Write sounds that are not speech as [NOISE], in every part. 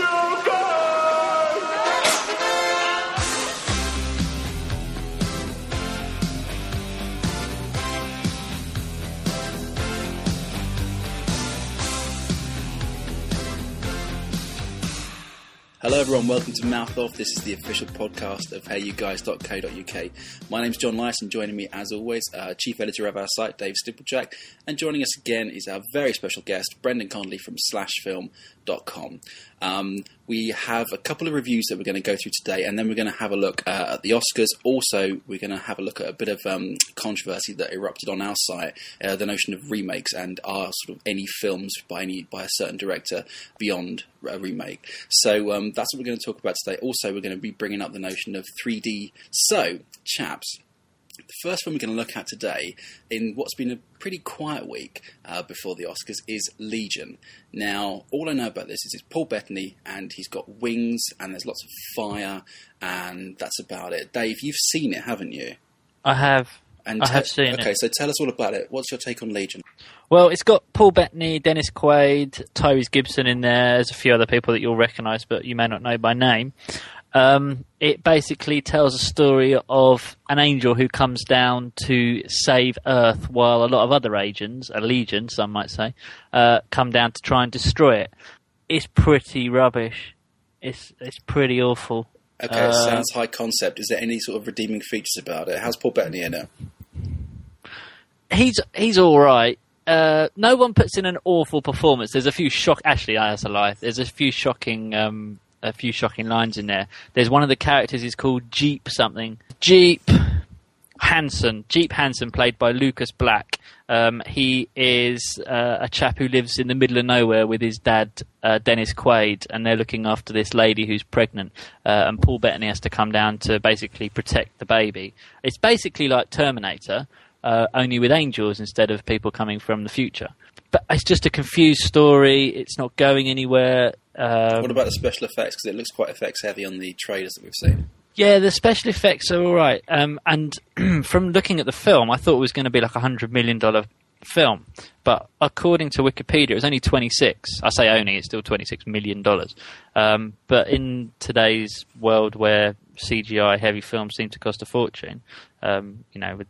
fire! Hello, everyone. Welcome to Mouth Off. This is the official podcast of HeyYouGuys.co.uk. My name's John Lyson. Joining me, as always, uh, chief editor of our site, Dave Stipplejack, and joining us again is our very special guest, Brendan Connelly from SlashFilm.com. Um, we have a couple of reviews that we're going to go through today, and then we're going to have a look uh, at the Oscars. Also, we're going to have a look at a bit of um, controversy that erupted on our site, uh, the notion of remakes and are sort of any films by any by a certain director beyond a remake. So um, that's what we're going to talk about today. Also, we're going to be bringing up the notion of 3D. So, chaps, the first one we're going to look at today, in what's been a pretty quiet week uh, before the Oscars, is Legion. Now, all I know about this is it's Paul Bettany, and he's got wings, and there's lots of fire, and that's about it. Dave, you've seen it, haven't you? I have. And I te- have seen Okay, it. so tell us all about it. What's your take on Legion? Well, it's got Paul Bettany, Dennis Quaid, Tyrese Gibson in there. There's a few other people that you'll recognise, but you may not know by name. Um, it basically tells a story of an angel who comes down to save Earth, while a lot of other agents, a legion, some might say, uh, come down to try and destroy it. It's pretty rubbish. It's it's pretty awful. Okay, Uh, sounds high concept. Is there any sort of redeeming features about it? How's Paul Bettany in it? he's he's all right. Uh, no one puts in an awful performance. There's a few shock. Actually, that's a lie. There's a few shocking, um, a few shocking lines in there. There's one of the characters is called Jeep something. Jeep Hansen. Jeep Hansen, played by Lucas Black. Um, he is uh, a chap who lives in the middle of nowhere with his dad, uh, Dennis Quaid, and they're looking after this lady who's pregnant. Uh, and Paul Bettany has to come down to basically protect the baby. It's basically like Terminator, uh, only with angels instead of people coming from the future. But it's just a confused story. It's not going anywhere. Um, What about the special effects? Because it looks quite effects heavy on the trailers that we've seen. yeah, the special effects are all right. Um, and [CLEARS THROAT] from looking at the film, I thought it was going to be like a hundred million dollar film, but according to Wikipedia, it was only twenty six. I say only; it's still twenty six million dollars. Um, but in today's world, where CGI heavy films seem to cost a fortune, um, you know, with,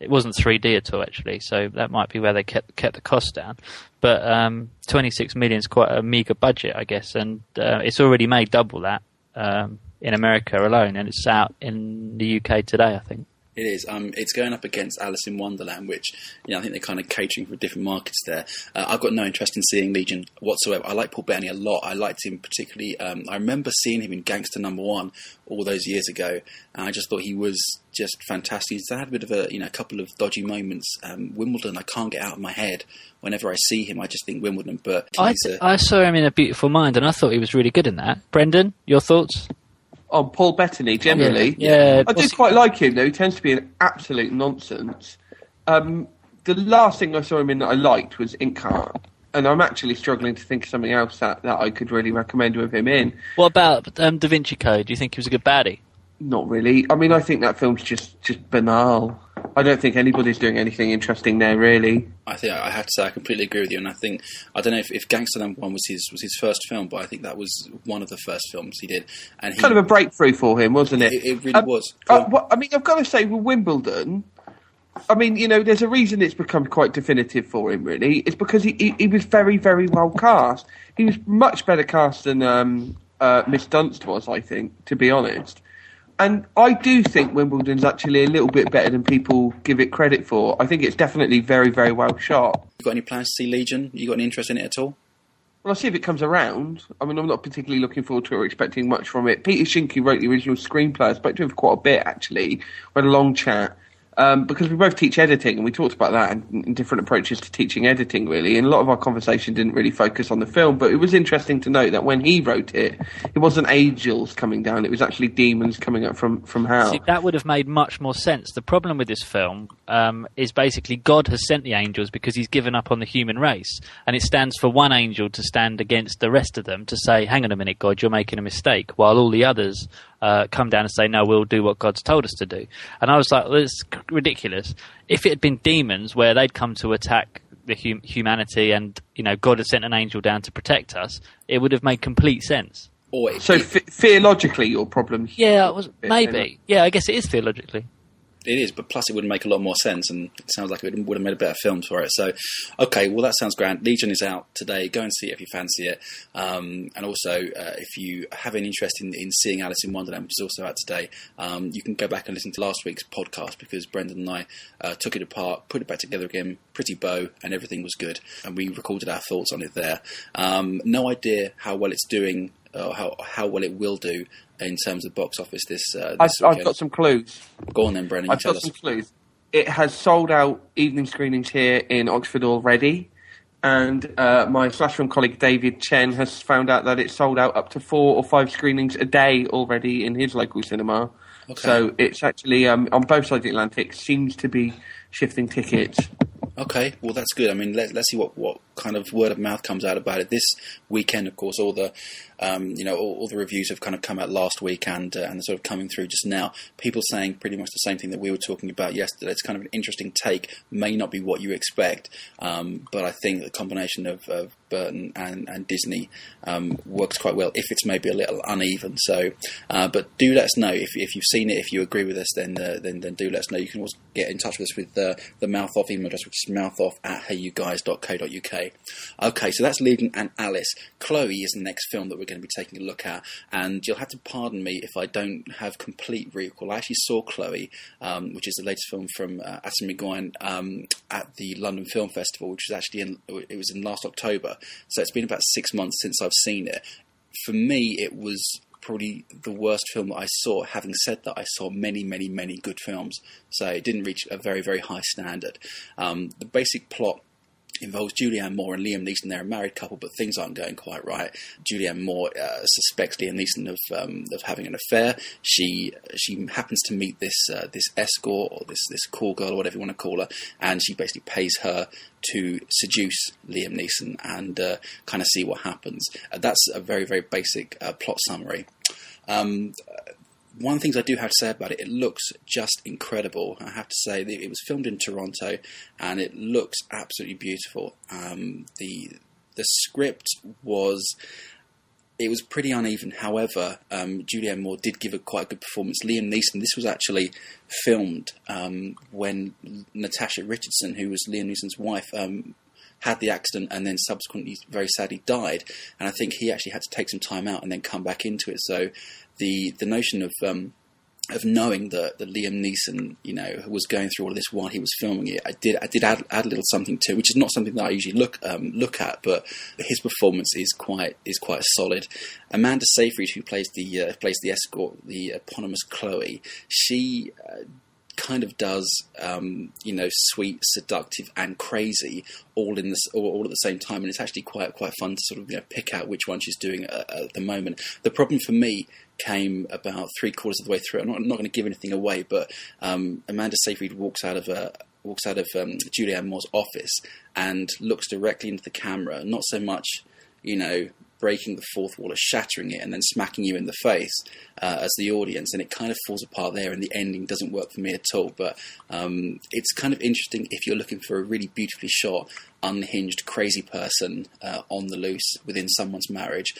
it wasn't 3D at all actually, so that might be where they kept kept the cost down. But um, 26 million is quite a meager budget, I guess, and uh, it's already made double that um, in America alone, and it's out in the UK today, I think. It is. Um, it's going up against Alice in Wonderland, which you know I think they're kind of catering for different markets there. Uh, I've got no interest in seeing Legion whatsoever. I like Paul Bettany a lot. I liked him particularly. Um, I remember seeing him in Gangster Number One all those years ago, and I just thought he was just fantastic. He's had a bit of a you know a couple of dodgy moments. Um, Wimbledon, I can't get out of my head. Whenever I see him, I just think Wimbledon. But I, a, I saw him in A Beautiful Mind, and I thought he was really good in that. Brendan, your thoughts? On Paul Bettany generally. Yeah, I do quite like him though. He tends to be an absolute nonsense. Um, the last thing I saw him in that I liked was Inkheart, and I'm actually struggling to think of something else that, that I could really recommend with him in. What about um, Da Vinci Code? Do you think he was a good baddie? Not really. I mean, I think that film's just just banal. I don't think anybody's doing anything interesting there, really. I think I have to say I completely agree with you, and I think I don't know if, if Gangster Number One was his was his first film, but I think that was one of the first films he did, and he, Kind of a breakthrough for him, wasn't it? It- it really Um, was. Uh, on. what, I mean, I've got to say, with Wimbledon, I mean, you know, there's a reason it's become quite definitive for him, really. It's because he, he, he was very, very well cast. He was much better cast than um, uh, Miss Dunst was, I think, to be honest. And I do think Wimbledon's actually a little bit better than people give it credit for. I think it's definitely very, very well shot. you got any plans to see Legion? You got any interest in it at all? Well, I'll see if it comes around. I mean, I'm not particularly looking forward to it or expecting much from it. Peter Schink wrote the original screenplay. I spoke to him for quite a bit, actually. We had a long chat. Um, because we both teach editing, and we talked about that and, and different approaches to teaching editing, really. And a lot of our conversation didn't really focus on the film, but it was interesting to note that when he wrote it, it wasn't angels coming down; it was actually demons coming up from from hell. See, that would have made much more sense. The problem with this film um, is basically God has sent the angels because he's given up on the human race. And it stands for one angel to stand against the rest of them to say, hang on a minute, God, you're making a mistake, while all the others uh, come down and say, no, we'll do what God's told us to do. And I was like, well, it's ridiculous. If it had been demons where they'd come to attack the hum- humanity and you know God had sent an angel down to protect us, it would have made complete sense. Or So it, th- theologically, your problem. Yeah, it was maybe. Yeah, I guess it is theologically. It is, but plus it would make a lot more sense, and it sounds like it would, have made a better film for it. So, okay, well that sounds grand. Legion is out today. Go and see it if you fancy it. Um, and also, uh, if you have any interest in, in seeing Alice in Wonderland, which is also out today, um, you can go back and listen to last week's podcast because Brendan and I uh, took it apart, put it back together again, pretty bow, and everything was good. And we recorded our thoughts on it there. Um, no idea how well it's doing. Or how how well it will do in terms of box office this uh, I've, I've got some clues. Go on then, Brendan. I've got us. some clues. It has sold out evening screenings here in Oxford already, and uh, my Film colleague David Chen has found out that it's sold out up to four or five screenings a day already in his local cinema. Okay. So it's actually um, on both sides of the Atlantic. Seems to be shifting tickets. Okay, well that's good. I mean, let, let's see what, what kind of word of mouth comes out about it this weekend. Of course, all the um, you know all, all the reviews have kind of come out last week and uh, and sort of coming through just now. People saying pretty much the same thing that we were talking about yesterday. It's kind of an interesting take. May not be what you expect, um, but I think the combination of, of Burton and, and Disney um, works quite well. If it's maybe a little uneven, so uh, but do let us know if, if you've seen it. If you agree with us, then uh, then then do let us know. You can also get in touch with us with the mouth off email address, which is mouthoff at Okay, so that's Legion and Alice. Chloe is the next film that we're going to be taking a look at, and you'll have to pardon me if I don't have complete recall. I actually saw Chloe, um, which is the latest film from uh, Atom Egoyan, um, at the London Film Festival, which was actually in it was in last October. So it's been about six months since I've seen it. For me, it was probably the worst film that I saw. Having said that, I saw many, many, many good films, so it didn't reach a very, very high standard. Um, the basic plot involves Julianne Moore and Liam Neeson. They're a married couple, but things aren't going quite right. Julianne Moore uh, suspects Liam Neeson of um, of having an affair. She she happens to meet this uh, this escort or this this call girl or whatever you want to call her, and she basically pays her to seduce Liam Neeson and uh, kind of see what happens. Uh, that's a very very basic uh, plot summary. Um, one of the things I do have to say about it, it looks just incredible. I have to say that it was filmed in Toronto, and it looks absolutely beautiful. Um, the the script was it was pretty uneven. However, um, Julianne Moore did give a quite good performance. Liam Neeson, this was actually filmed um, when Natasha Richardson, who was Liam Neeson's wife, um, had the accident and then subsequently very sadly died. And I think he actually had to take some time out and then come back into it. So the the notion of um, of knowing that, that Liam Neeson, you know, was going through all of this while he was filming it, I did I did add, add a little something to, which is not something that I usually look um, look at, but his performance is quite is quite solid. Amanda Seyfried, who plays the uh, plays the escort, the eponymous Chloe, she. Uh, kind of does um, you know sweet, seductive, and crazy all in this all, all, at the same time, and it's actually quite quite fun to sort of you know pick out which one she's doing at, at the moment. The problem for me came about three quarters of the way through. I'm not, I'm not going to give anything away, but um, Amanda Seyfried walks out of a walks out of um, Julianne Moore's office and looks directly into the camera. Not so much, you know, breaking the fourth wall or shattering it and then smacking you in the face uh, as the audience, and it kind of falls apart there, and the ending doesn't work for me at all. But um, it's kind of interesting if you're looking for a really beautifully shot, unhinged, crazy person uh, on the loose within someone's marriage.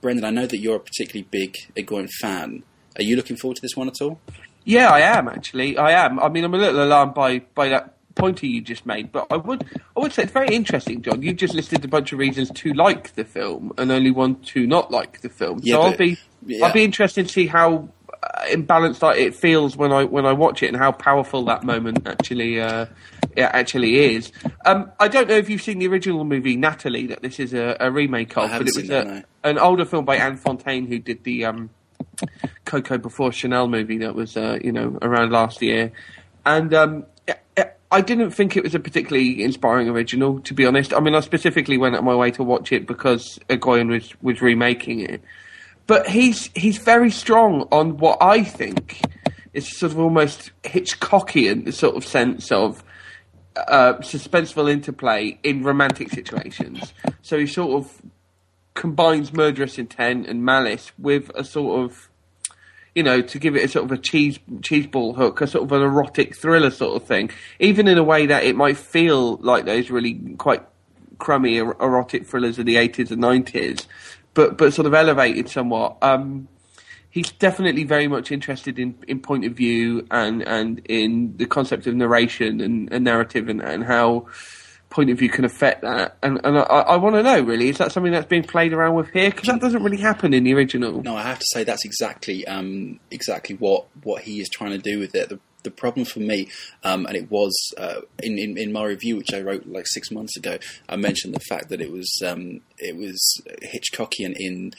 Brendan, I know that you're a particularly big Egoyan fan. Are you looking forward to this one at all? Yeah, I am actually. I am. I mean, I'm a little alarmed by by that pointer you just made, but I would I would say it's very interesting, John. You just listed a bunch of reasons to like the film and only one to not like the film. Yeah, so I'll be yeah. I'll be interested to see how uh, imbalanced like, it feels when I when I watch it and how powerful that moment actually uh, it actually is. Um, I don't know if you've seen the original movie Nathalie that this is a, a remake of, but it was a, no. an older film by Anne Fontaine who did the um, Coco before Chanel movie that was uh, you know around last year, and um, I- I didn't think it was a particularly inspiring original, to be honest. I mean, I specifically went out my way to watch it because Egoyan was was remaking it, but he's he's very strong on what I think is sort of almost Hitchcockian sort of sense of uh, suspenseful interplay in romantic situations. So he sort of combines murderous intent and malice with a sort of you know, to give it a sort of a cheese cheeseball hook, a sort of an erotic thriller sort of thing, even in a way that it might feel like those really quite crummy er- erotic thrillers of the eighties and nineties, but but sort of elevated somewhat. Um, he's definitely very much interested in, in point of view and, and in the concept of narration and, and narrative and, and how point of view can affect that. And, and I, I want to know, really, is that something that's being played around with here? Because that doesn't really happen in the original. No, I have to say that's exactly um, exactly what, what he is trying to do with it. The, the problem for me, um, and it was uh, in, in, in my review, which I wrote like six months ago, I mentioned the fact that it was um, it was Hitchcockian in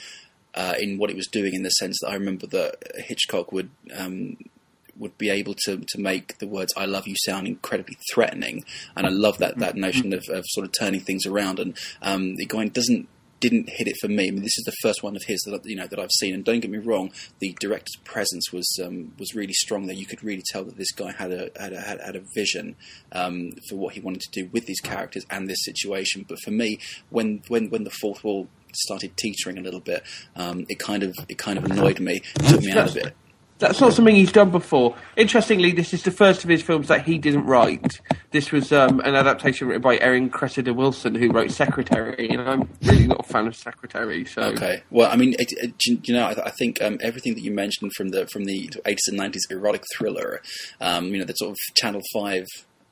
uh, in what it was doing, in the sense that I remember that Hitchcock would um, would be able to, to make the words "I love you" sound incredibly threatening, and I love that that notion of, of sort of turning things around. And um, the guy doesn't didn't hit it for me. I mean, this is the first one of his that you know that I've seen, and don't get me wrong, the director's presence was um, was really strong. There, you could really tell that this guy had a had a, had, a vision um, for what he wanted to do with these characters and this situation. But for me, when when when the fourth wall started teetering a little bit, um, it kind of it kind of annoyed me, took me out of it. That's not something he's done before. Interestingly, this is the first of his films that he didn't write. This was um, an adaptation written by Erin Cressida Wilson, who wrote Secretary, and I'm really not a fan of Secretary. So Okay. Well, I mean, it, it, you know, I, I think um, everything that you mentioned from the from the 80s and 90s erotic thriller, um, you know, the sort of Channel Five.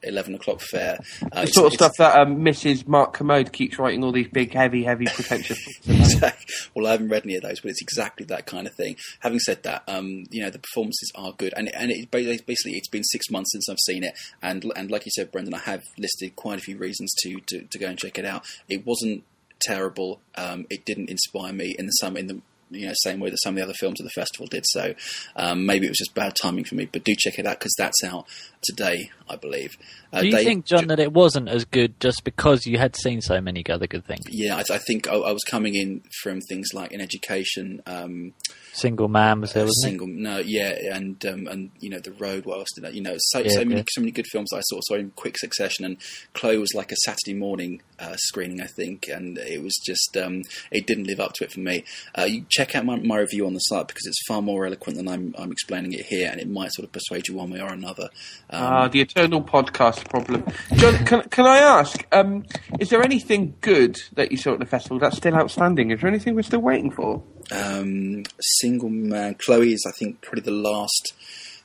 11 o'clock fair. Uh, the sort of stuff that um, Mrs. Mark Kermode keeps writing all these big, heavy, heavy, pretentious books about. well, I haven't read any of those, but it's exactly that kind of thing. Having said that, um, you know the performances are good, and and it, basically it's been six months since I've seen it, and and like you said, Brendan, I have listed quite a few reasons to to, to go and check it out. It wasn't terrible. Um, it didn't inspire me in the some in the you know same way that some of the other films of the festival did. So um, maybe it was just bad timing for me. But do check it out because that's out today, I believe. Uh, Do you Dave- think, John, that it wasn't as good just because you had seen so many other good things? Yeah, I, I think I, I was coming in from things like in education, um, Single Man was there, wasn't single, no, yeah, and um, and you know the road. What else did I? You know, so Yeah, so many yeah. so many good films I saw saw in quick succession. And Chloe was like a Saturday morning uh, screening, I think, and it was just um, it didn't live up to it for me. Uh, you check out my, my review on the site because it's far more eloquent than I'm I'm explaining it here, and it might sort of persuade you one way or another. Um, Ah, the eternal podcast problem. John, can, can I ask, um, is there anything good that you saw at the festival that's still outstanding? Is there anything we're still waiting for? um, single man. Chloe is, I think, probably the last.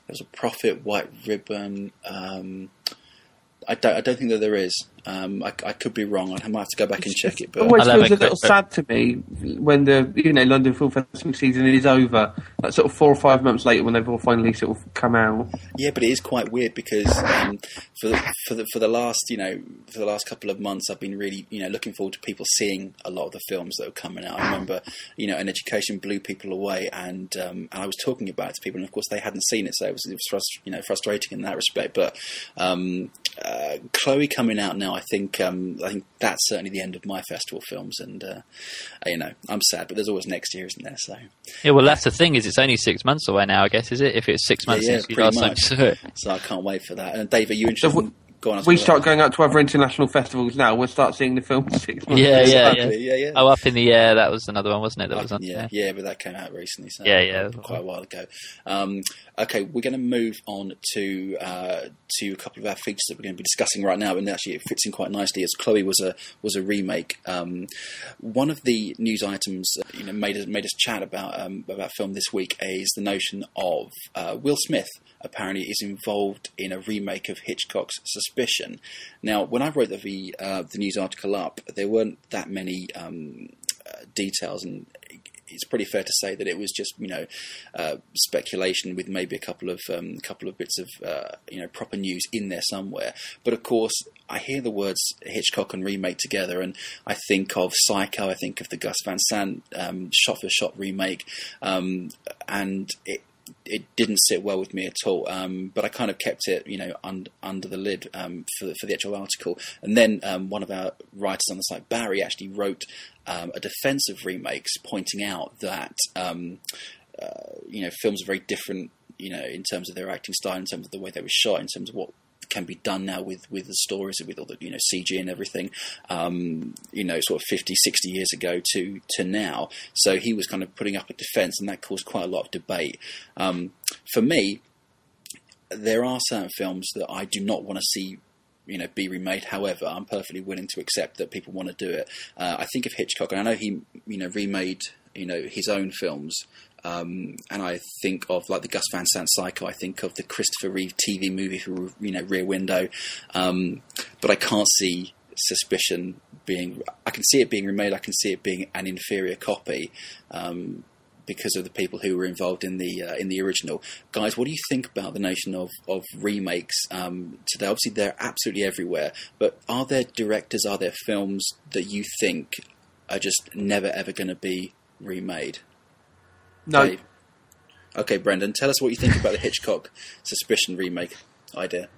There was a Prophet, White Ribbon. Um, I don't. I don't think that there is. Um, I, I could be wrong. I might have to go back and check it. It But always feels a a little quick- sad to me when the you know London Film Festival season is over. Like sort of four or five months later when they've all finally sort of come out. Yeah, but it is quite weird because um, for the, for the for the last you know for the last couple of months, I've been really you know looking forward to people seeing a lot of the films that are coming out. I remember you know an education blew people away, and um, and I was talking about it to people, and of course they hadn't seen it, so it was, it was frust- you know frustrating in that respect. But um, uh, Chloe coming out now, I think um, I think that's certainly the end of my festival films, and uh, you know I'm sad, but there's always next year, isn't there? So Yeah, well, that's the thing is it's only six months away now, I guess, is it? If it's six months yeah, since you pretty last time saw it. so I can't wait for that. And Dave, are you interested? we- in- Go on, We gonna- start going out to other international festivals now. We'll start seeing the film [LAUGHS] six months. Yeah, yeah, yeah. Yeah, yeah. Oh, Up in the Air, that was another one, wasn't it? That was on yeah, yeah, but that came out recently, so Yeah, yeah. quite a while ago. Um, okay, we're going to move on to uh, to a couple of our features that we're going to be discussing right now, and actually it fits in quite nicely as Chloe was a was a remake. Um, one of the news items uh, you know made us made us chat about um, about film this week is the notion of uh, Will Smith apparently is involved in a remake of Hitchcock's Suspicion. Now, when I wrote the the, uh, the news article up, there weren't that many um, uh, details, and it's pretty fair to say that it was just you know uh, speculation with maybe a couple of um, couple of bits of uh, you know proper news in there somewhere. But of course, I hear the words Hitchcock and remake together, and I think of Psycho. I think of the Gus Van Sant um, shot for shot remake, um, and it it didn't sit well with me at all. Um, but I kind of kept it, you know, un- under the lid um, for, the, for the actual article. And then um, one of our writers on the site, Barry, actually wrote um, a defense of remakes, pointing out that um, uh, you know films are very different, you know, in terms of their acting style, in terms of the way they were shot, in terms of what can be done now with with the stories with all the you know CG and everything. Um, you know, sort of 50, 60 years ago to to now. So he was kind of putting up a defence, and that caused quite a lot of debate. Um, for me, there are certain films that I do not want to see you know be remade. However, I'm perfectly willing to accept that people want to do it. Uh, I think of Hitchcock, and I know he you know remade you know his own films. Um, and I think of like the Gus Van Sant Psycho. I think of the Christopher Reeve TV movie for you know Rear Window, um, but I can't see Suspicion being. I can see it being remade. I can see it being an inferior copy. Um, because of the people who were involved in the uh, in the original. Guys, what do you think about the notion of of remakes um, today? Obviously, they're absolutely everywhere, but are there directors, are there films that you think are just never ever going to be remade? No. Dave? Okay, Brendan, tell us what you think about the Hitchcock Suspicion remake idea.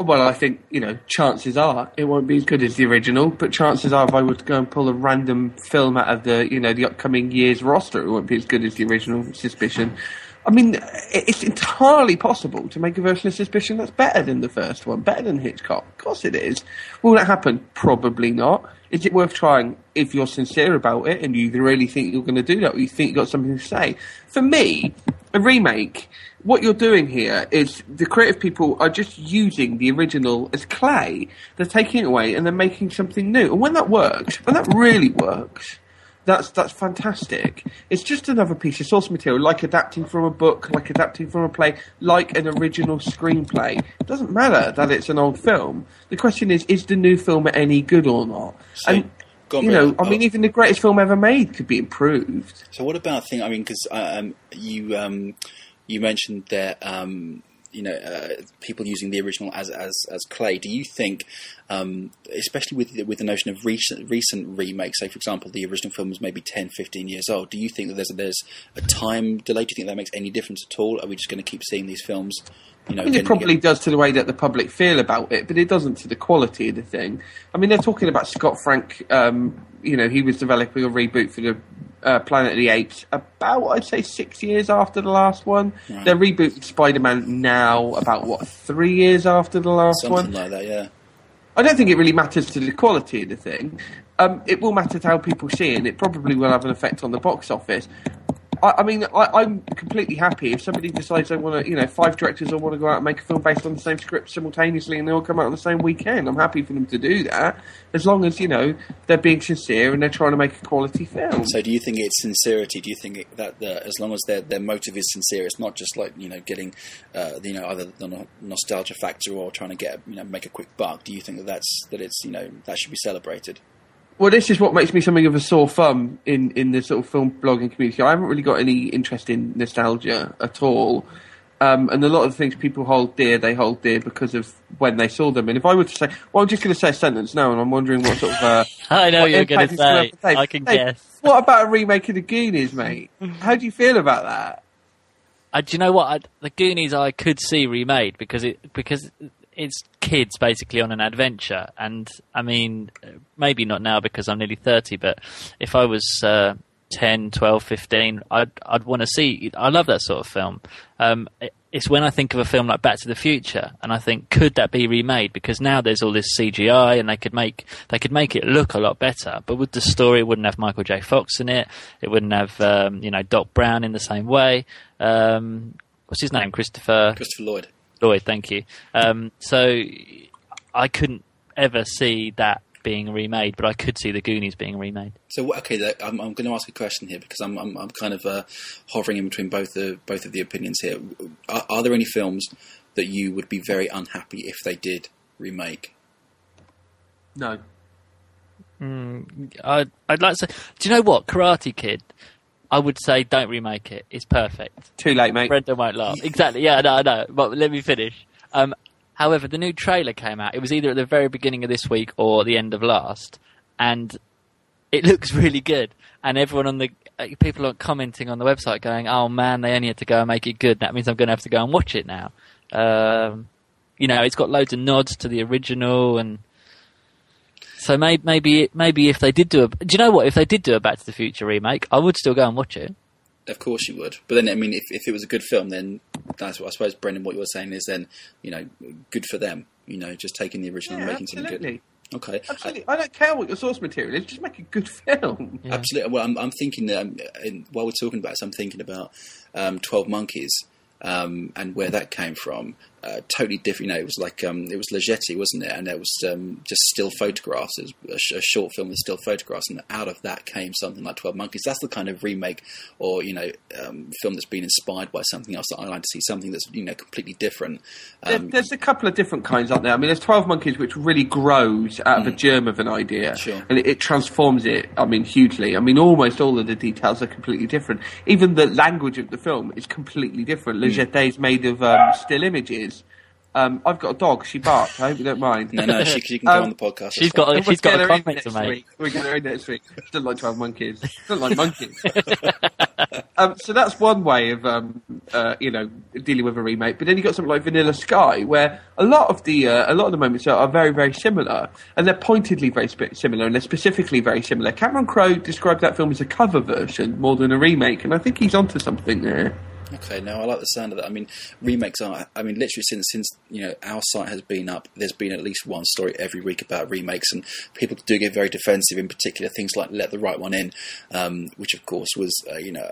Well, I think you know, chances are it won't be as good as the original, but chances are, if I were to go and pull a random film out of the you know the upcoming year's roster, it won't be as good as the original. Suspicion. I mean, it's entirely possible to make a version of Suspicion that's better than the first one, better than Hitchcock. Of course, it is. Will that happen? Probably not. Is it worth trying if you're sincere about it and you really think you're going to do that, or you think you've got something to say? For me, a remake what you're doing here is the creative people are just using the original as clay. They're taking it away and they're making something new. And when that works, when that really works, that's that's fantastic. It's just another piece of source material, like adapting from a book, like adapting from a play, like an original screenplay. It doesn't matter that it's an old film. The question is, is the new film any good or not? So, and on, you know, I mean, Oh. even the greatest film ever made could be improved. So what about thing? I mean, because um, you um, you mentioned that um, you know uh, people using the original as as as clay. Do you think, um, especially with the, with the notion of recent recent remakes, say for example, the original film was maybe 10, 15 years old. Do you think that there's a, there's a time delay? Do you think that makes any difference at all? Are we just going to keep seeing these films? You know, I mean, it probably does to the way that the public feel about it, but it doesn't to the quality of the thing. I mean, they're talking about Scott Frank. Um, you know, he was developing a reboot for the uh, Planet of the Apes about, I'd say, six years after the last one. Right. They're rebooting Spider-Man now, about what three years after the last something one. like that. Yeah. I don't think it really matters to the quality of the thing. Um, it will matter to how people see it, and it probably will have an effect on the box office. I, I mean, I, I'm completely happy if somebody decides they want to, you know, five directors all want to go out and make a film based on the same script simultaneously, and they all come out on the same weekend. I'm happy for them to do that, as long as you know they're being sincere and they're trying to make a quality film. So, do you think it's sincerity? Do you think it, that as long as their their motive is sincere, it's not just like you know getting, uh, you know, either the no- nostalgia factor or trying to get you know make a quick buck? Do you think that that's that it's you know that should be celebrated? Well, this is what makes me something of a sore thumb in, in the sort of film blogging community. I haven't really got any interest in nostalgia at all. Um, and a lot of the things people hold dear, they hold dear because of when they saw them. And if I were to say, well, I'm just going to say a sentence now, and I'm wondering what sort of. Uh, [LAUGHS] I know you're going to say. have to take. I can Hey, guess. What about a remake of the Goonies, mate? [LAUGHS] How do you feel about that? Uh, do you know what? I, the Goonies I could see remade because it because it's kids basically on an adventure, and I mean maybe not now because I'm nearly thirty, but if I was uh, 10, 12, 15, I'd I'd want to see. I love that sort of film. Um, it- it's when I think of a film like Back to the Future, and I think could that be remade? Because now there's all this CGI, and they could make they could make it look a lot better. But with the story, it wouldn't have Michael J. Fox in it. It wouldn't have um, you know Doc Brown in the same way. Um, what's his name? Christopher Christopher Lloyd. Lloyd. Thank you. Um, so I couldn't ever see that being remade, but I could see the Goonies being remade. So okay, I'm, I'm going to ask a question here because I'm I'm, I'm kind of uh, hovering in between both the both of the opinions here. Are, are there any films that you would be very unhappy if they did remake? No. I'd, I'd like to say, do you know what? Karate Kid. I would say don't remake it. It's perfect. Too late, mate. Brendan won't laugh. Exactly. Yeah, I know, I know. But let me finish. Um, however, the new trailer came out. It was either at the very beginning of this week or the end of last, and it [LAUGHS] looks really good. And everyone on the uh, people are commenting on the website going, "Oh man, they only had to go and make it good. That means I'm going to have to go and watch it now." Um, you know, it's got loads of nods to the original, and so maybe maybe maybe if they did do a, do you know what? If they did do a Back to the Future remake, I would still go and watch it. Of course you would, but then I mean, if, if it was a good film, then that's what I suppose, Brendan. What you're saying is then you know good for them. You know, just taking the original Yeah, and making something absolutely. good. Okay, Absolutely. I don't care what your source material is, just make a good film. Yeah. Absolutely. Well, I'm, I'm thinking that um, in, while we're talking about this, I'm thinking about um, Twelve Monkeys um, and where that came from. Uh, totally different. You know, it was like um, it was La Jetée, wasn't it? And it was um, just still photographs. It was a, sh- a short film with still photographs, and out of that came something like Twelve Monkeys. That's the kind of remake or you know um, film that's been inspired by something else that I like to see. Something that's you know completely different. There- Um, there's a couple of different kinds out there. I mean, there's 12 Monkeys, which really grows out of a germ of an idea. Mm. Sure. And it, it transforms it, I mean, hugely. I mean, almost all of the details are completely different. Even the language of the film is completely different. Mm. Is made of um, still images. Um, I've got a dog. She barks. I hope you don't mind. no, no, she, she can go Um, on the podcast. She's that's fine. got a, she's got a get her comment to next make. week. We'll get her in next week. She doesn't like 12 monkeys. She doesn't like monkeys. [LAUGHS] um, so that's one way of, um, uh, you know, dealing with a remake. But then you've got something like Vanilla Sky, where a lot of the uh, a lot of the moments are, are very, very similar, and they're pointedly very spe- similar, and they're specifically very similar. Cameron Crowe described that film as a cover version more than a remake, and I think he's onto something there. Okay, no, I like the sound of that. I mean, remakes are. I mean, literally since since you know our site has been up, there's been at least one story every week about remakes, and people do get very defensive. In particular, things like "Let the Right One In," um, which of course was uh, you know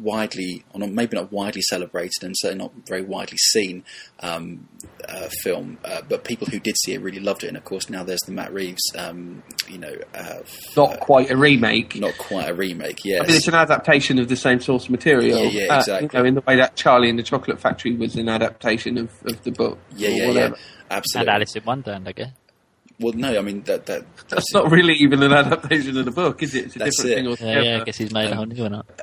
widely, or not, maybe not widely celebrated, and certainly not very widely seen um, uh, film. Uh, but people who did see it really loved it, and of course now there's the Matt Reeves, um, you know, uh, Not quite a remake. not quite a remake. Yes, I mean, it's an adaptation of the same source material. Yeah, yeah, Uh, exactly. you know, in the way that Charlie and the Chocolate Factory was an adaptation of, of the book. yeah, or yeah, yeah, whatever. And. Alice in Wonderland, I guess. Well, no, I mean that that That's not really even an adaptation of the book, is it? It's a That's different it. thing Yeah, altogether. yeah, I guess he's made a whole new one up.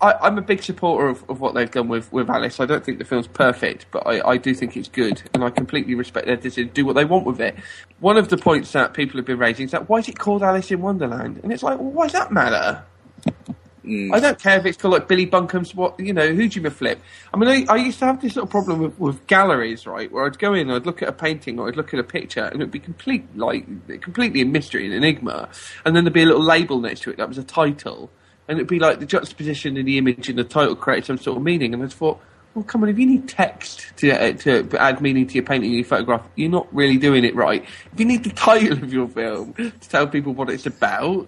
I, I'm a big supporter of, of what they've done with, with Alice. I don't think the film's perfect, but I, I do think it's good, and I completely respect their decision to do what they want with it. One of the points that people have been raising is that why is it called Alice in Wonderland? And it's like, well, why does that matter? Mm. I don't care if it's called like Billy Buncombe's what you know Hujima Flip. I mean, I, I used to have this little problem with, with galleries, right? Where I'd go in, and I'd look at a painting or I'd look at a picture, and it'd be complete like completely a mystery, an enigma, and then there'd be a little label next to it that was a title, and it'd be like the juxtaposition in the image and the title created some sort of meaning, and I just thought. Well, come on! If you need text to uh, to add meaning to your painting and your photograph, you're not really doing it right. If you need the [LAUGHS] title of your film to tell people what it's about,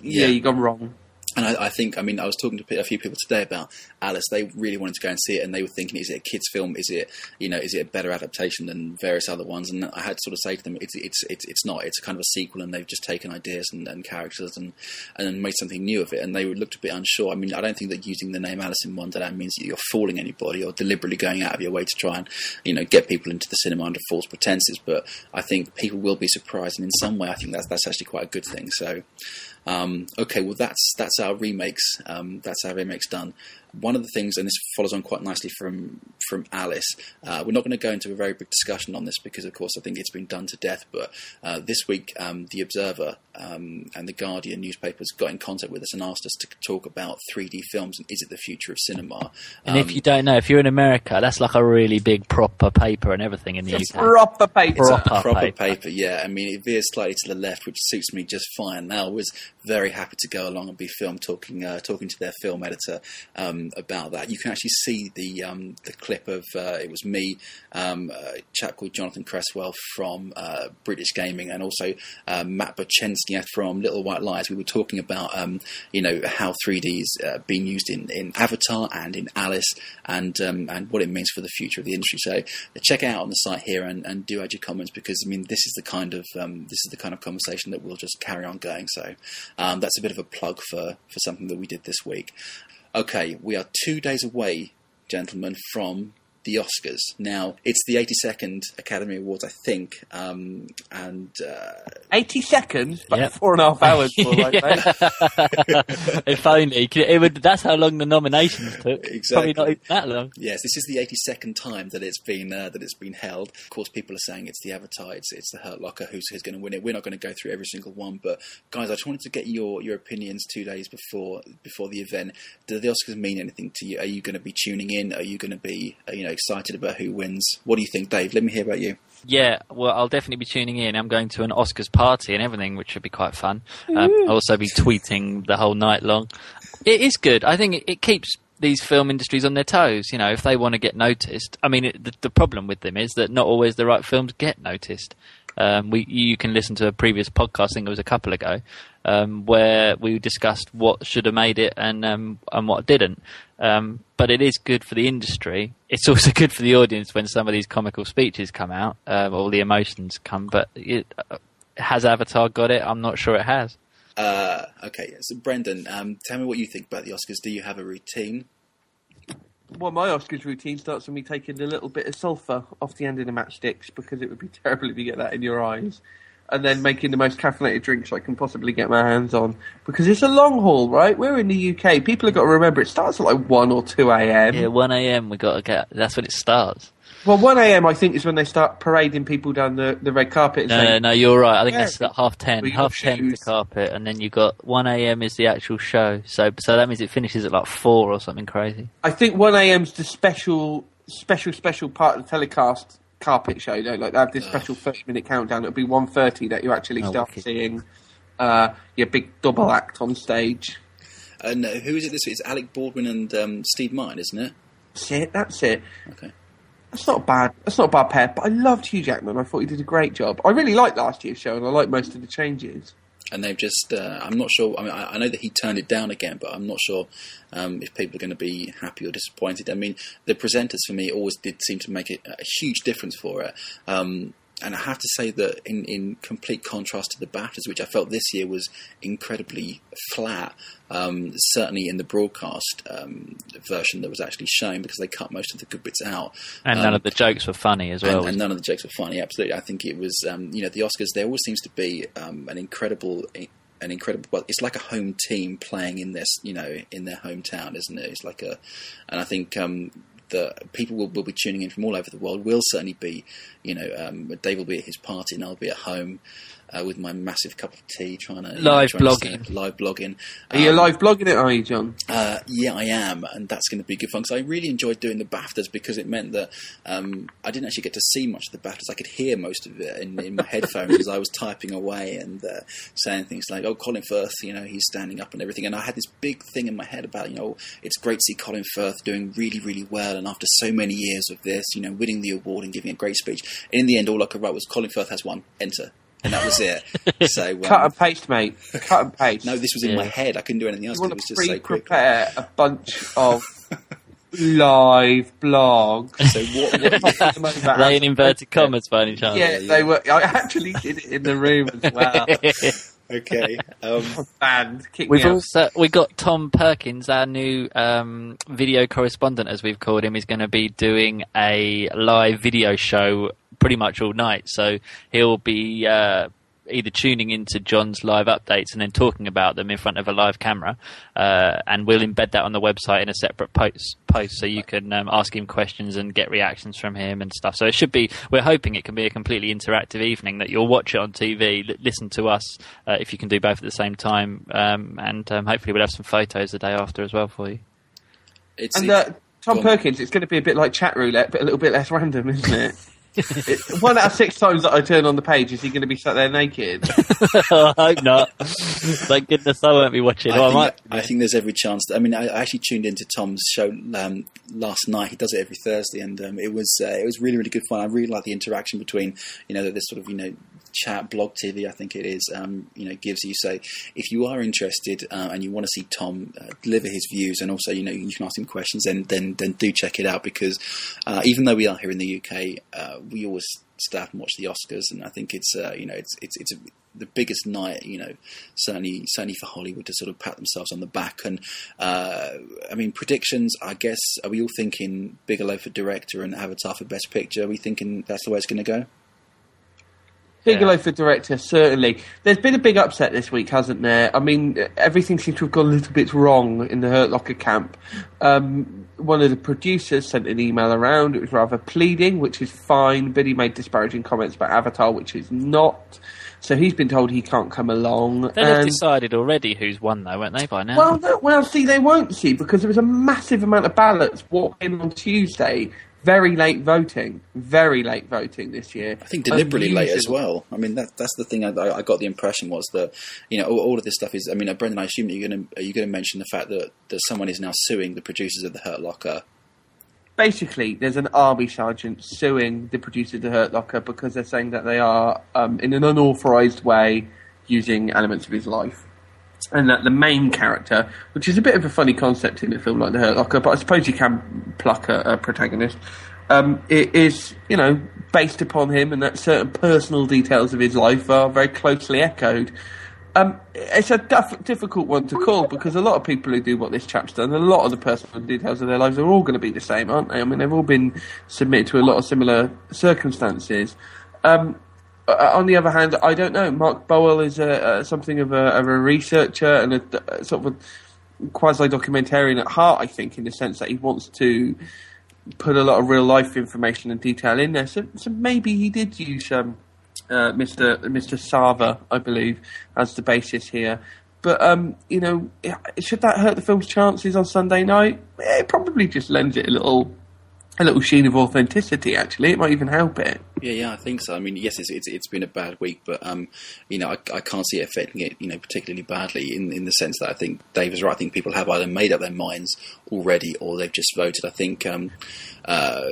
yeah, Yeah. you've gone wrong. And I, I think, I mean, I was talking to a few people today about Alice. They really wanted to go and see it, and they were thinking, is it a kids' film? Is it, you know, is it a better adaptation than various other ones? And I had to sort of say to them, it's it's it's, it's not. It's kind of a sequel, and they've just taken ideas and, and characters and and made something new of it. And they looked a bit unsure. I mean, I don't think that using the name Alice in Wonderland means that you're fooling anybody or deliberately going out of your way to try and, you know, get people into the cinema under false pretenses. But I think people will be surprised, and in some way, I think that's that's actually quite a good thing. So. Um, okay, well that's that's our remakes. Um, that's our remakes done. One of the things, and this follows on quite nicely from from Alice. Uh, we're not going to go into a very big discussion on this because, of course, I think it's been done to death. But uh, this week, um, the Observer um, and the Guardian newspapers got in contact with us and asked us to talk about 3D films and is it the future of cinema? And if Um, you don't know, if you're in America, that's like a really big proper paper and everything in the It's UK. proper paper. It's a proper proper paper. paper. yeah. I mean, it veers slightly to the left, which suits me just fine. Now, I was very happy to go along and be filmed talking uh, talking to their film editor um, about that. You can actually see the um, the clip of uh, it was me, um, a chap called Jonathan Cresswell from uh, British Gaming, and also uh, Matt Bochenski from Little White Lies. We were talking about um, you know how 3D's uh, being used in, in Avatar and in Alice, and um, and what it means for the future of the industry. So check out on the site here and, and do add your comments because I mean this is the kind of um, this is the kind of conversation that we'll just carry on going. So um, that's a bit of a plug for for something that we did this week. Okay, we are two days away, gentlemen, from the Oscars. Now it's the 82nd Academy Awards, I think, um, and uh, 80 seconds, but Yep. four and a half [LAUGHS] hours. more like that. [LAUGHS] if only. It would, that's how long the nominations took. Exactly. Probably not even that long. Yes, this is the 82nd time that it's been uh, that it's been held. Of course, people are saying it's the Avatar, it's, it's the Hurt Locker, who's, who's going to win it. We're not going to go through every single one, but guys, I just wanted to get your, your opinions two days before before the event. Do the Oscars mean anything to you? Are you going to be tuning in? Are you going to be uh, you know excited about who wins? What do you think, Dave? Let me hear about you. Yeah, well, I'll definitely be tuning in. I'm going to an Oscars party and everything, which should be quite fun. Um, I'll also be tweeting the whole night long. It is good. I think it, it keeps these film industries on their toes. You know, if they want to get noticed, I mean, it, the, the problem with them is that not always the right films get noticed. Um, we you can listen to a previous podcast, I think it was a couple ago, um, where we discussed what should have made it and um, and what didn't. Um, but it is good for the industry. It's [LAUGHS] also good for the audience when some of these comical speeches come out, um, all the emotions come. But it, uh, has Avatar got it? I'm not sure it has. Uh, okay, so Brendan, um, tell me what you think about the Oscars. Do you have a routine? Well, my Oscars routine starts with me taking a little bit of sulphur off the end of the matchsticks because it would be [LAUGHS] terrible if you get that in your eyes. And then making the most caffeinated drinks I can possibly get my hands on. Because it's a long haul, right? We're in the UK. People have got to remember it starts at like 1 or 2 a.m. Yeah, 1 a.m. We got to get. That's when it starts. Well, 1 a.m. I think is when they start parading people down the, the red carpet. And No, saying, no, no, you're right. I think Yeah. that's at half ten. With Half ten the carpet, and then you got one a.m. is the actual show. So, so that means it finishes at like four or something crazy. I think 1 a.m.'s the special, special, special part of the telecast carpet show. Though, like they have this special 30 minute countdown. It'll be 1.30 that you actually Oh, start wicked. seeing uh, your big double act on stage. And uh, who is it this week? It's Alec Baldwin and um, Steve Martin, isn't it? That's it. That's it. Okay. That's not bad. That's not a bad pair. But I loved Hugh Jackman. I thought he did a great job. I really liked last year's show, and I liked most of the changes. And they've just, uh, I'm not sure, I mean, I, I know that he turned it down again, but I'm not sure um, if people are going to be happy or disappointed. I mean, the presenters for me always did seem to make it a huge difference for it. Um, and I have to say that in, in complete contrast to the BAFTAs, which I felt this year was incredibly flat, um, certainly in the broadcast um, version that was actually shown because they cut most of the good bits out. And Um, none of the jokes were funny as well. and, and none of the jokes were funny. Absolutely, I think it was. Um, you know, the Oscars. There always seems to be um, an incredible, an incredible. Well, it's like a home team playing in this. You know, in their hometown, isn't it? It's like a, and I think. Um, the people will, will be tuning in from all over the world. We'll certainly be, you know, um, Dave will be at his party and I'll be at home uh, with my massive cup of tea, trying to Live trying to blogging. stay- live blogging. Are you Um, live blogging it, are you, John? uh, yeah, I am, and that's going to be good fun. Because I really enjoyed doing the BAFTAs because it meant that um, I didn't actually get to see much of the BAFTAs. I could hear most of it in, in my headphones as I was typing away and uh, saying things like, "Oh, Colin Firth, you know, he's standing up and everything." And I had this big thing in my head about, you know, it's great to see Colin Firth doing really, really well, and after so many years of this, you know, winning the award and giving a great speech. In the end, all I could write was Colin Firth has won, enter. And that was it. [LAUGHS] so um, Cut and paste, mate. Cut and paste. no, this was in Yeah. my head. I couldn't do anything else you because want it was to just so quick. pre-prepare a bunch of [LAUGHS] live blogs. So what, what Are they in inverted commas by any chance? Yeah, they were. I actually did it in the room as well. [LAUGHS] Okay. Um, Band, We've me out. also we got Tom Perkins, our new um, video correspondent, as we've called him, is going to be doing a live video show pretty much all night. So he'll be uh, either tuning into John's live updates and then talking about them in front of a live camera, uh, and we'll embed that on the website in a separate post, post so you can um, ask him questions and get reactions from him and stuff. So it should be. We're hoping it can be a completely interactive evening that you'll watch it on TV, li- listen to us uh, if you can do both at the same time, um, and um, hopefully we'll have some photos the day after as well for you. it's, And uh, Tom Perkins, it's going to be a bit like chat roulette, but a little bit less random, isn't it? It [LAUGHS] one out of six times that I turn on the page, is he going to be sat there naked? [LAUGHS] I hope not. Thank goodness I won't be watching. I, Or I think, might. I think there's every chance. That, I mean, I, I actually tuned into Tom's show um, last night. He does it every Thursday, and um, it was uh, it was really really good fun. I really like the interaction between you know this sort of you know chat blog TV. I think it is um, you know gives you so if you are interested uh, and you want to see Tom uh, deliver his views, and also you know you can ask him questions, then then then do check it out because uh, even though we are here in the UK, uh, we always staff and watch the Oscars, and I think it's uh, you know it's it's it's a, the biggest night, you know, certainly certainly for Hollywood to sort of pat themselves on the back. And uh, I mean, predictions. I guess are we all thinking Bigelow for director and Avatar for best picture? Are we thinking that's the way it's going to go? Bigelow for director, certainly. There's been a big upset this week, hasn't there? I mean, everything seems to have gone a little bit wrong in the Hurt Locker camp. Um, one of the producers sent an email around. It was rather pleading, which is fine, but he made disparaging comments about Avatar, which is not. So he's been told he can't come along. Have and- decided already who's won, though, weren't they, by now? Well, no, well, see, they won't see because there was a massive amount of ballots walked in on Tuesday very late voting, very late voting this year. I think deliberately late as well. I mean, that, that's the thing. I, I got the impression was that you know all, all of this stuff is. I mean, uh, Brendan, I assume you're going to are you going to mention the fact that, that someone is now suing the producers of the Hurt Locker. Basically, there's an army sergeant suing the producers of the Hurt Locker because they're saying that they are, um, in an unauthorized way, using elements of his life. And that the main character, which is a bit of a funny concept in a film like The Hurt Locker, but I suppose you can pluck a, a protagonist, um, it is, you know, based upon him and that certain personal details of his life are very closely echoed. Um, it's a diff- difficult one to call because a lot of people who do what this chap's done, a lot of the personal details of their lives are all going to be the same, aren't they? I mean, they've all been submitted to a lot of similar circumstances. Um, uh, on the other hand, I don't know. Mark Boal is a, a, something of a, of a researcher and a, a sort of quasi documentarian at heart, I think, in the sense that he wants to put a lot of real life information and detail in there. So, so maybe he did use um, uh, Mr. Mr. Sarver, I believe, as the basis here. But um, you know, should that hurt the film's chances on Sunday night? Eh, It probably just lends it a little, a little sheen of authenticity. Actually, it might even help it. Yeah, yeah, I think so. I mean, yes, it's it's, it's been a bad week, but um, you know, I, I can't see it affecting it, you know, particularly badly in in the sense that I think Dave is right. I think people have either made up their minds already or they've just voted. I think um, uh,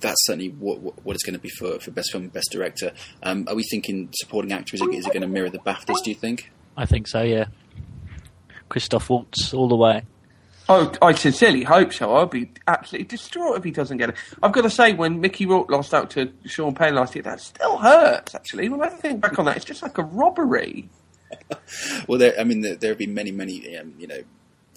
that's certainly what, what what it's going to be for, for best film, and best director. Um, are we thinking supporting actor? Is it, is it going to mirror the BAFTAs? Do you think? I think so. Yeah. Christoph Waltz all the way. Oh, I sincerely hope so. I'll be absolutely distraught if he doesn't get it. I've got to say, when Mickey Rourke lost out to Sean Penn last year, that still hurts. Actually, when I think back on that, it's just like a robbery. [LAUGHS] Well, there, I mean, there, there have been many, many, um, you know.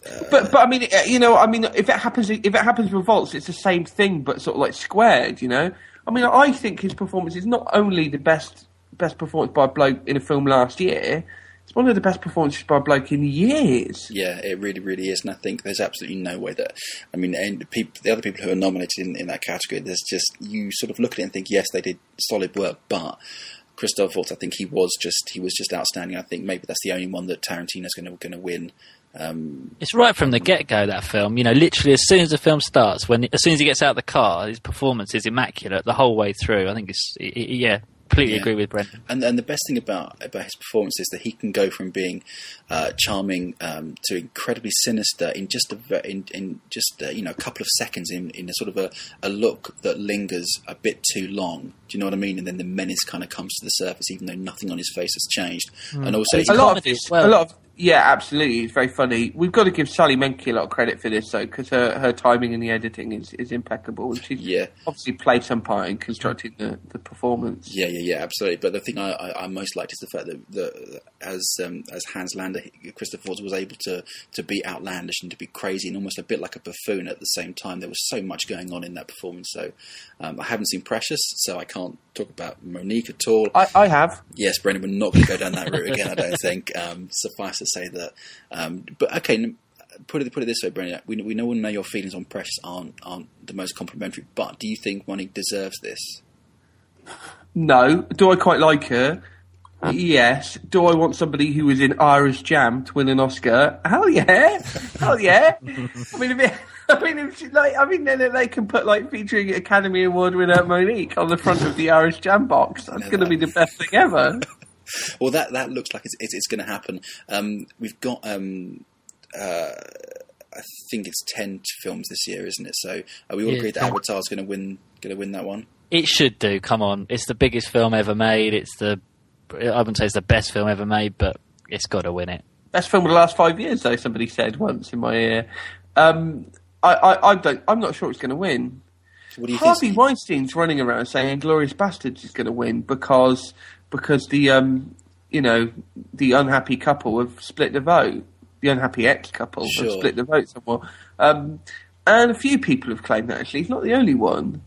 Uh, But but I mean, eh, you know, I mean, if it happens, if it happens with Waltz, it's the same thing, but sort of like squared. You know, I mean, I think his performance is not only the best best performance by a bloke in a film last year. It's one of the best performances by Blake in years. Yeah, it really, really is, and I think there's absolutely no way that. I mean, and peop the other people who are nominated in, in that category, there's just you sort of look at it and think, yes, they did solid work, but Christoph Waltz, I think he was just he was just outstanding. I think maybe that's the only one that Tarantino's going to going to win. Um, It's right from the get go that film. You know, literally as soon as the film starts, when as soon as he gets out of the car, his performance is immaculate the whole way through. I think it's i- i- yeah, completely Yeah. agree with Brendan. and and the best thing about about his performance is that he can go from being uh, charming um, to incredibly sinister in just a in, in just uh, you know a couple of seconds in, in a sort of a, a look that lingers a bit too long. Do you know what I mean? And then the menace kind of comes to the surface, even though nothing on his face has changed. And also, a lot of comedy this, as well. a lot of yeah, absolutely. It's very funny. We've got to give Sally Menke a lot of credit for this, though, because her, her timing in the editing is, is impeccable, and she's Yeah. obviously played some part in constructing the, the performance. Yeah, yeah, yeah, absolutely. But the thing I, I, I most liked is the fact that, that as um, as Hans Landa, Christopher Ford was able to to be outlandish and to be crazy and almost a bit like a buffoon at the same time. There was so much going on in that performance. So um, I haven't seen Precious, so I can't talk about Mo'Nique at all. I, I have. yes, Brendan, we're not going to go down that route again. I don't think. Um, suffice to say that. Um, but okay. Put it put it this way, Brendan. We we know know your feelings on Precious aren't aren't the most complimentary. But do you think Mo'Nique deserves this? No. Do I quite like her? Yes. Do I want somebody who is in Irish Jam to win an Oscar? Hell yeah! Hell yeah! I mean, if it, [LAUGHS] I mean, if she, like, I mean, then they can put like featuring Academy Award winner Mo'Nique on the front of the Irish Jam box. That's going to be the best thing ever. [LAUGHS] Well, that that looks like it's it's, it's going to happen. Um, we've got, um, uh, I think it's ten films this year, isn't it? So are we all Yeah, agreed that ten. Avatar's going to win going to win that one? It should do. Come on, it's the biggest film ever made. It's the I wouldn't say it's the best film ever made, but it's got to win it. Best film of the last five years, though. Somebody said once in my ear. Um, I, I, I don't. I'm not sure it's going to win. What do you Harvey think? Weinstein's running around saying Glorious Bastards is going to win because because the um you know the unhappy couple have split the vote. The unhappy ex couple Sure. have split the vote somewhat. Um, and a few people have claimed that. Actually, he's not the only one.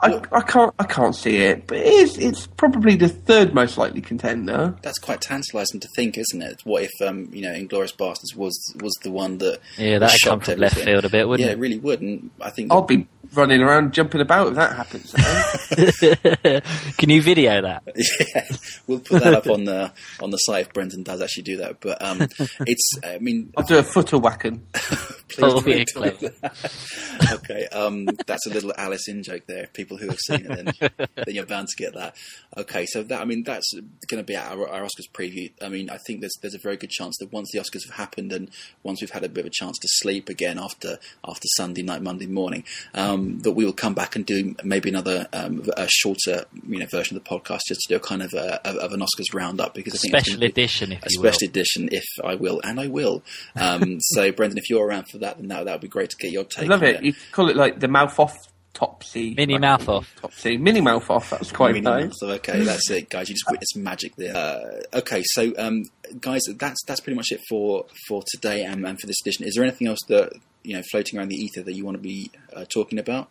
I, I can't I can't see it, but it is, it's probably the third most likely contender. That's quite tantalising to think, isn't it? What if um, you know, Inglourious Basterds was was the one that Yeah, that'd come shocked from left field a bit, wouldn't yeah, it? it really would. And I think I'll be running around jumping about if that happens. [LAUGHS] [LAUGHS] Can you video that? [LAUGHS] yeah, we'll put that up on the on the site if Brendan does actually do that. But um, it's I mean, I'll do a footer whacking. Please Paul don't tell me Weircliffe. that. okay, um, that's a little Alice in joke there. People who have seen it, then, [LAUGHS] then you're bound to get that. Okay, so that I mean that's going to be our, our Oscars preview. I mean, I think there's there's a very good chance that once the Oscars have happened and once we've had a bit of a chance to sleep again after after Sunday night, Monday morning, um, that we will come back and do maybe another um, a shorter you know version of the podcast just to do a kind of a, of an Oscars roundup because I think it's Special gonna be- edition, if a you will. special edition, if I will, and I will. [LAUGHS] Um, so, Brendan, if you're around for that, then that that would be great to get your I take. love on it. You call it like the mouth off topsy. Mini like, mouth off. Topsy. Mini mouth off. That's quite Mini nice. months okay, that's it, guys. You just witnessed magic there. Uh, okay, so um, guys, that's that's pretty much it for for today and, and for this edition. Is there anything else that you know floating around the ether that you want to be uh, talking about?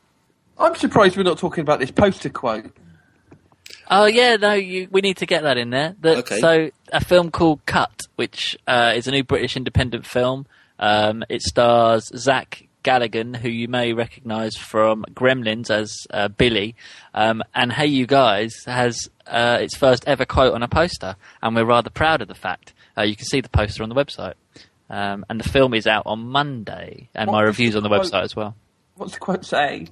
I'm surprised we're not talking about this poster quote. Oh yeah, no, you, we need to get that in there. The, Okay. So a film called Cut, which uh, is a new British independent film. Um, it stars Zach Galligan, who you may recognise from Gremlins as uh, Billy, um, and Hey You Guys has uh, its first ever quote on a poster, and we're rather proud of the fact. Uh, you can see the poster on the website, um, and the film is out on Monday, and What my was reviews the on the quote? website as well. What's the quote say?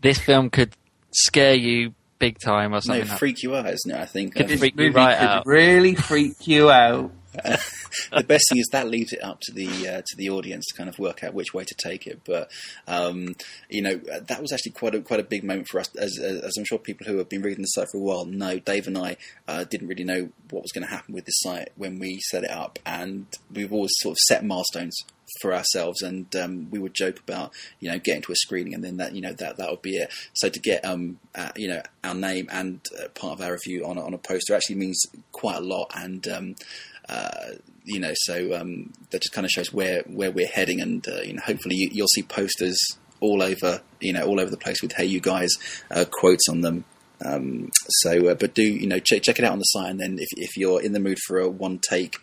This film could scare you big time or something. like freak you out, isn't it? I think Could um, This freak you movie right could out. really freak you out. [LAUGHS] the best thing is that leaves it up to the uh, to the audience to kind of work out which way to take it. But um, you know that was actually quite a quite a big moment for us, as, as I'm sure people who have been reading the site for a while know. Dave and I uh, didn't really know what was going to happen with this site when we set it up, and we've always sort of set milestones for ourselves, and um, we would joke about you know getting to a screening, and then that you know that that would be it. So to get um uh, you know our name and uh, part of our review on on a poster actually means quite a lot, and um, uh, you know, so um, that just kind of shows where where we're heading, and uh, you know, hopefully you, you'll see posters all over, you know, all over the place with "Hey, you guys" uh, quotes on them. Um, so, uh, but do you know check check it out on the site, and then if if you're in the mood for a one take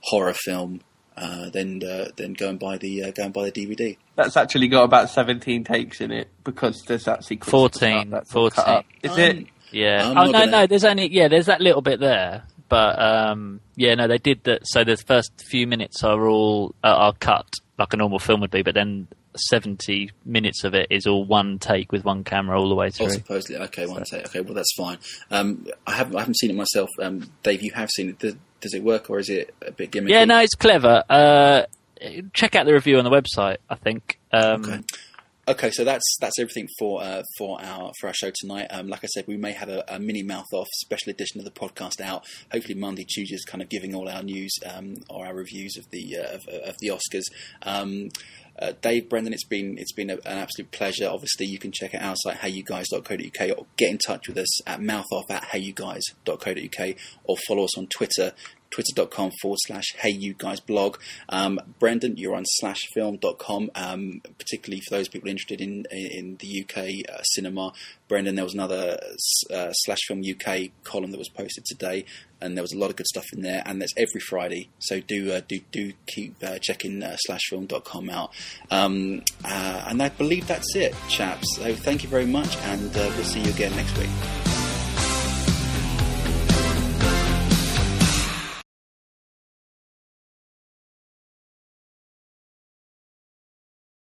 horror film, uh, then uh, then go and buy the uh, go and buy the DVD. That's actually got about 17 takes in it because there's that sequence. 14, That's all cut 14. up. Is Um, it? Yeah. I'm oh no, gonna- no. There's only yeah. There's that little bit there, but um, yeah, no. They did that. So the first few minutes are all uh, are cut like a normal film would be, but then 70 minutes of it is all one take with one camera all the way Oh, through. supposedly, okay, one take. Okay, well that's fine. Um, I haven't I haven't seen it myself. Um, Dave, you have seen it. Does, does it work, or is it a bit gimmicky? Yeah, no, it's clever. Uh, check out the review on the website. I think. Um, Okay. Okay, so that's that's everything for uh, for our for our show tonight. Um, like I said, we may have a, a mini mouth off special edition of the podcast out. Hopefully, Monday, Tuesday is kind of giving all our news um, or our reviews of the uh, of, of the Oscars. Um, uh, Dave, Brendan, it's been it's been a, an absolute pleasure. Obviously, you can check out our site heyyouguys.co.uk or get in touch with us at mouthoff at heyyouguys.co.uk or follow us on Twitter twitter.com forward slash hey you guys blog. Um, Brendan, you're on slashfilm.com, um, particularly for those people interested in in the UK uh, cinema. Brendan, there was another uh, slash film UK column that was posted today, and there was a lot of good stuff in there. And that's every Friday, so do uh, do do keep uh, checking uh, slashfilm.com out. Um, uh, and I believe that's it, chaps. So thank you very much, and uh, we'll see you again next week.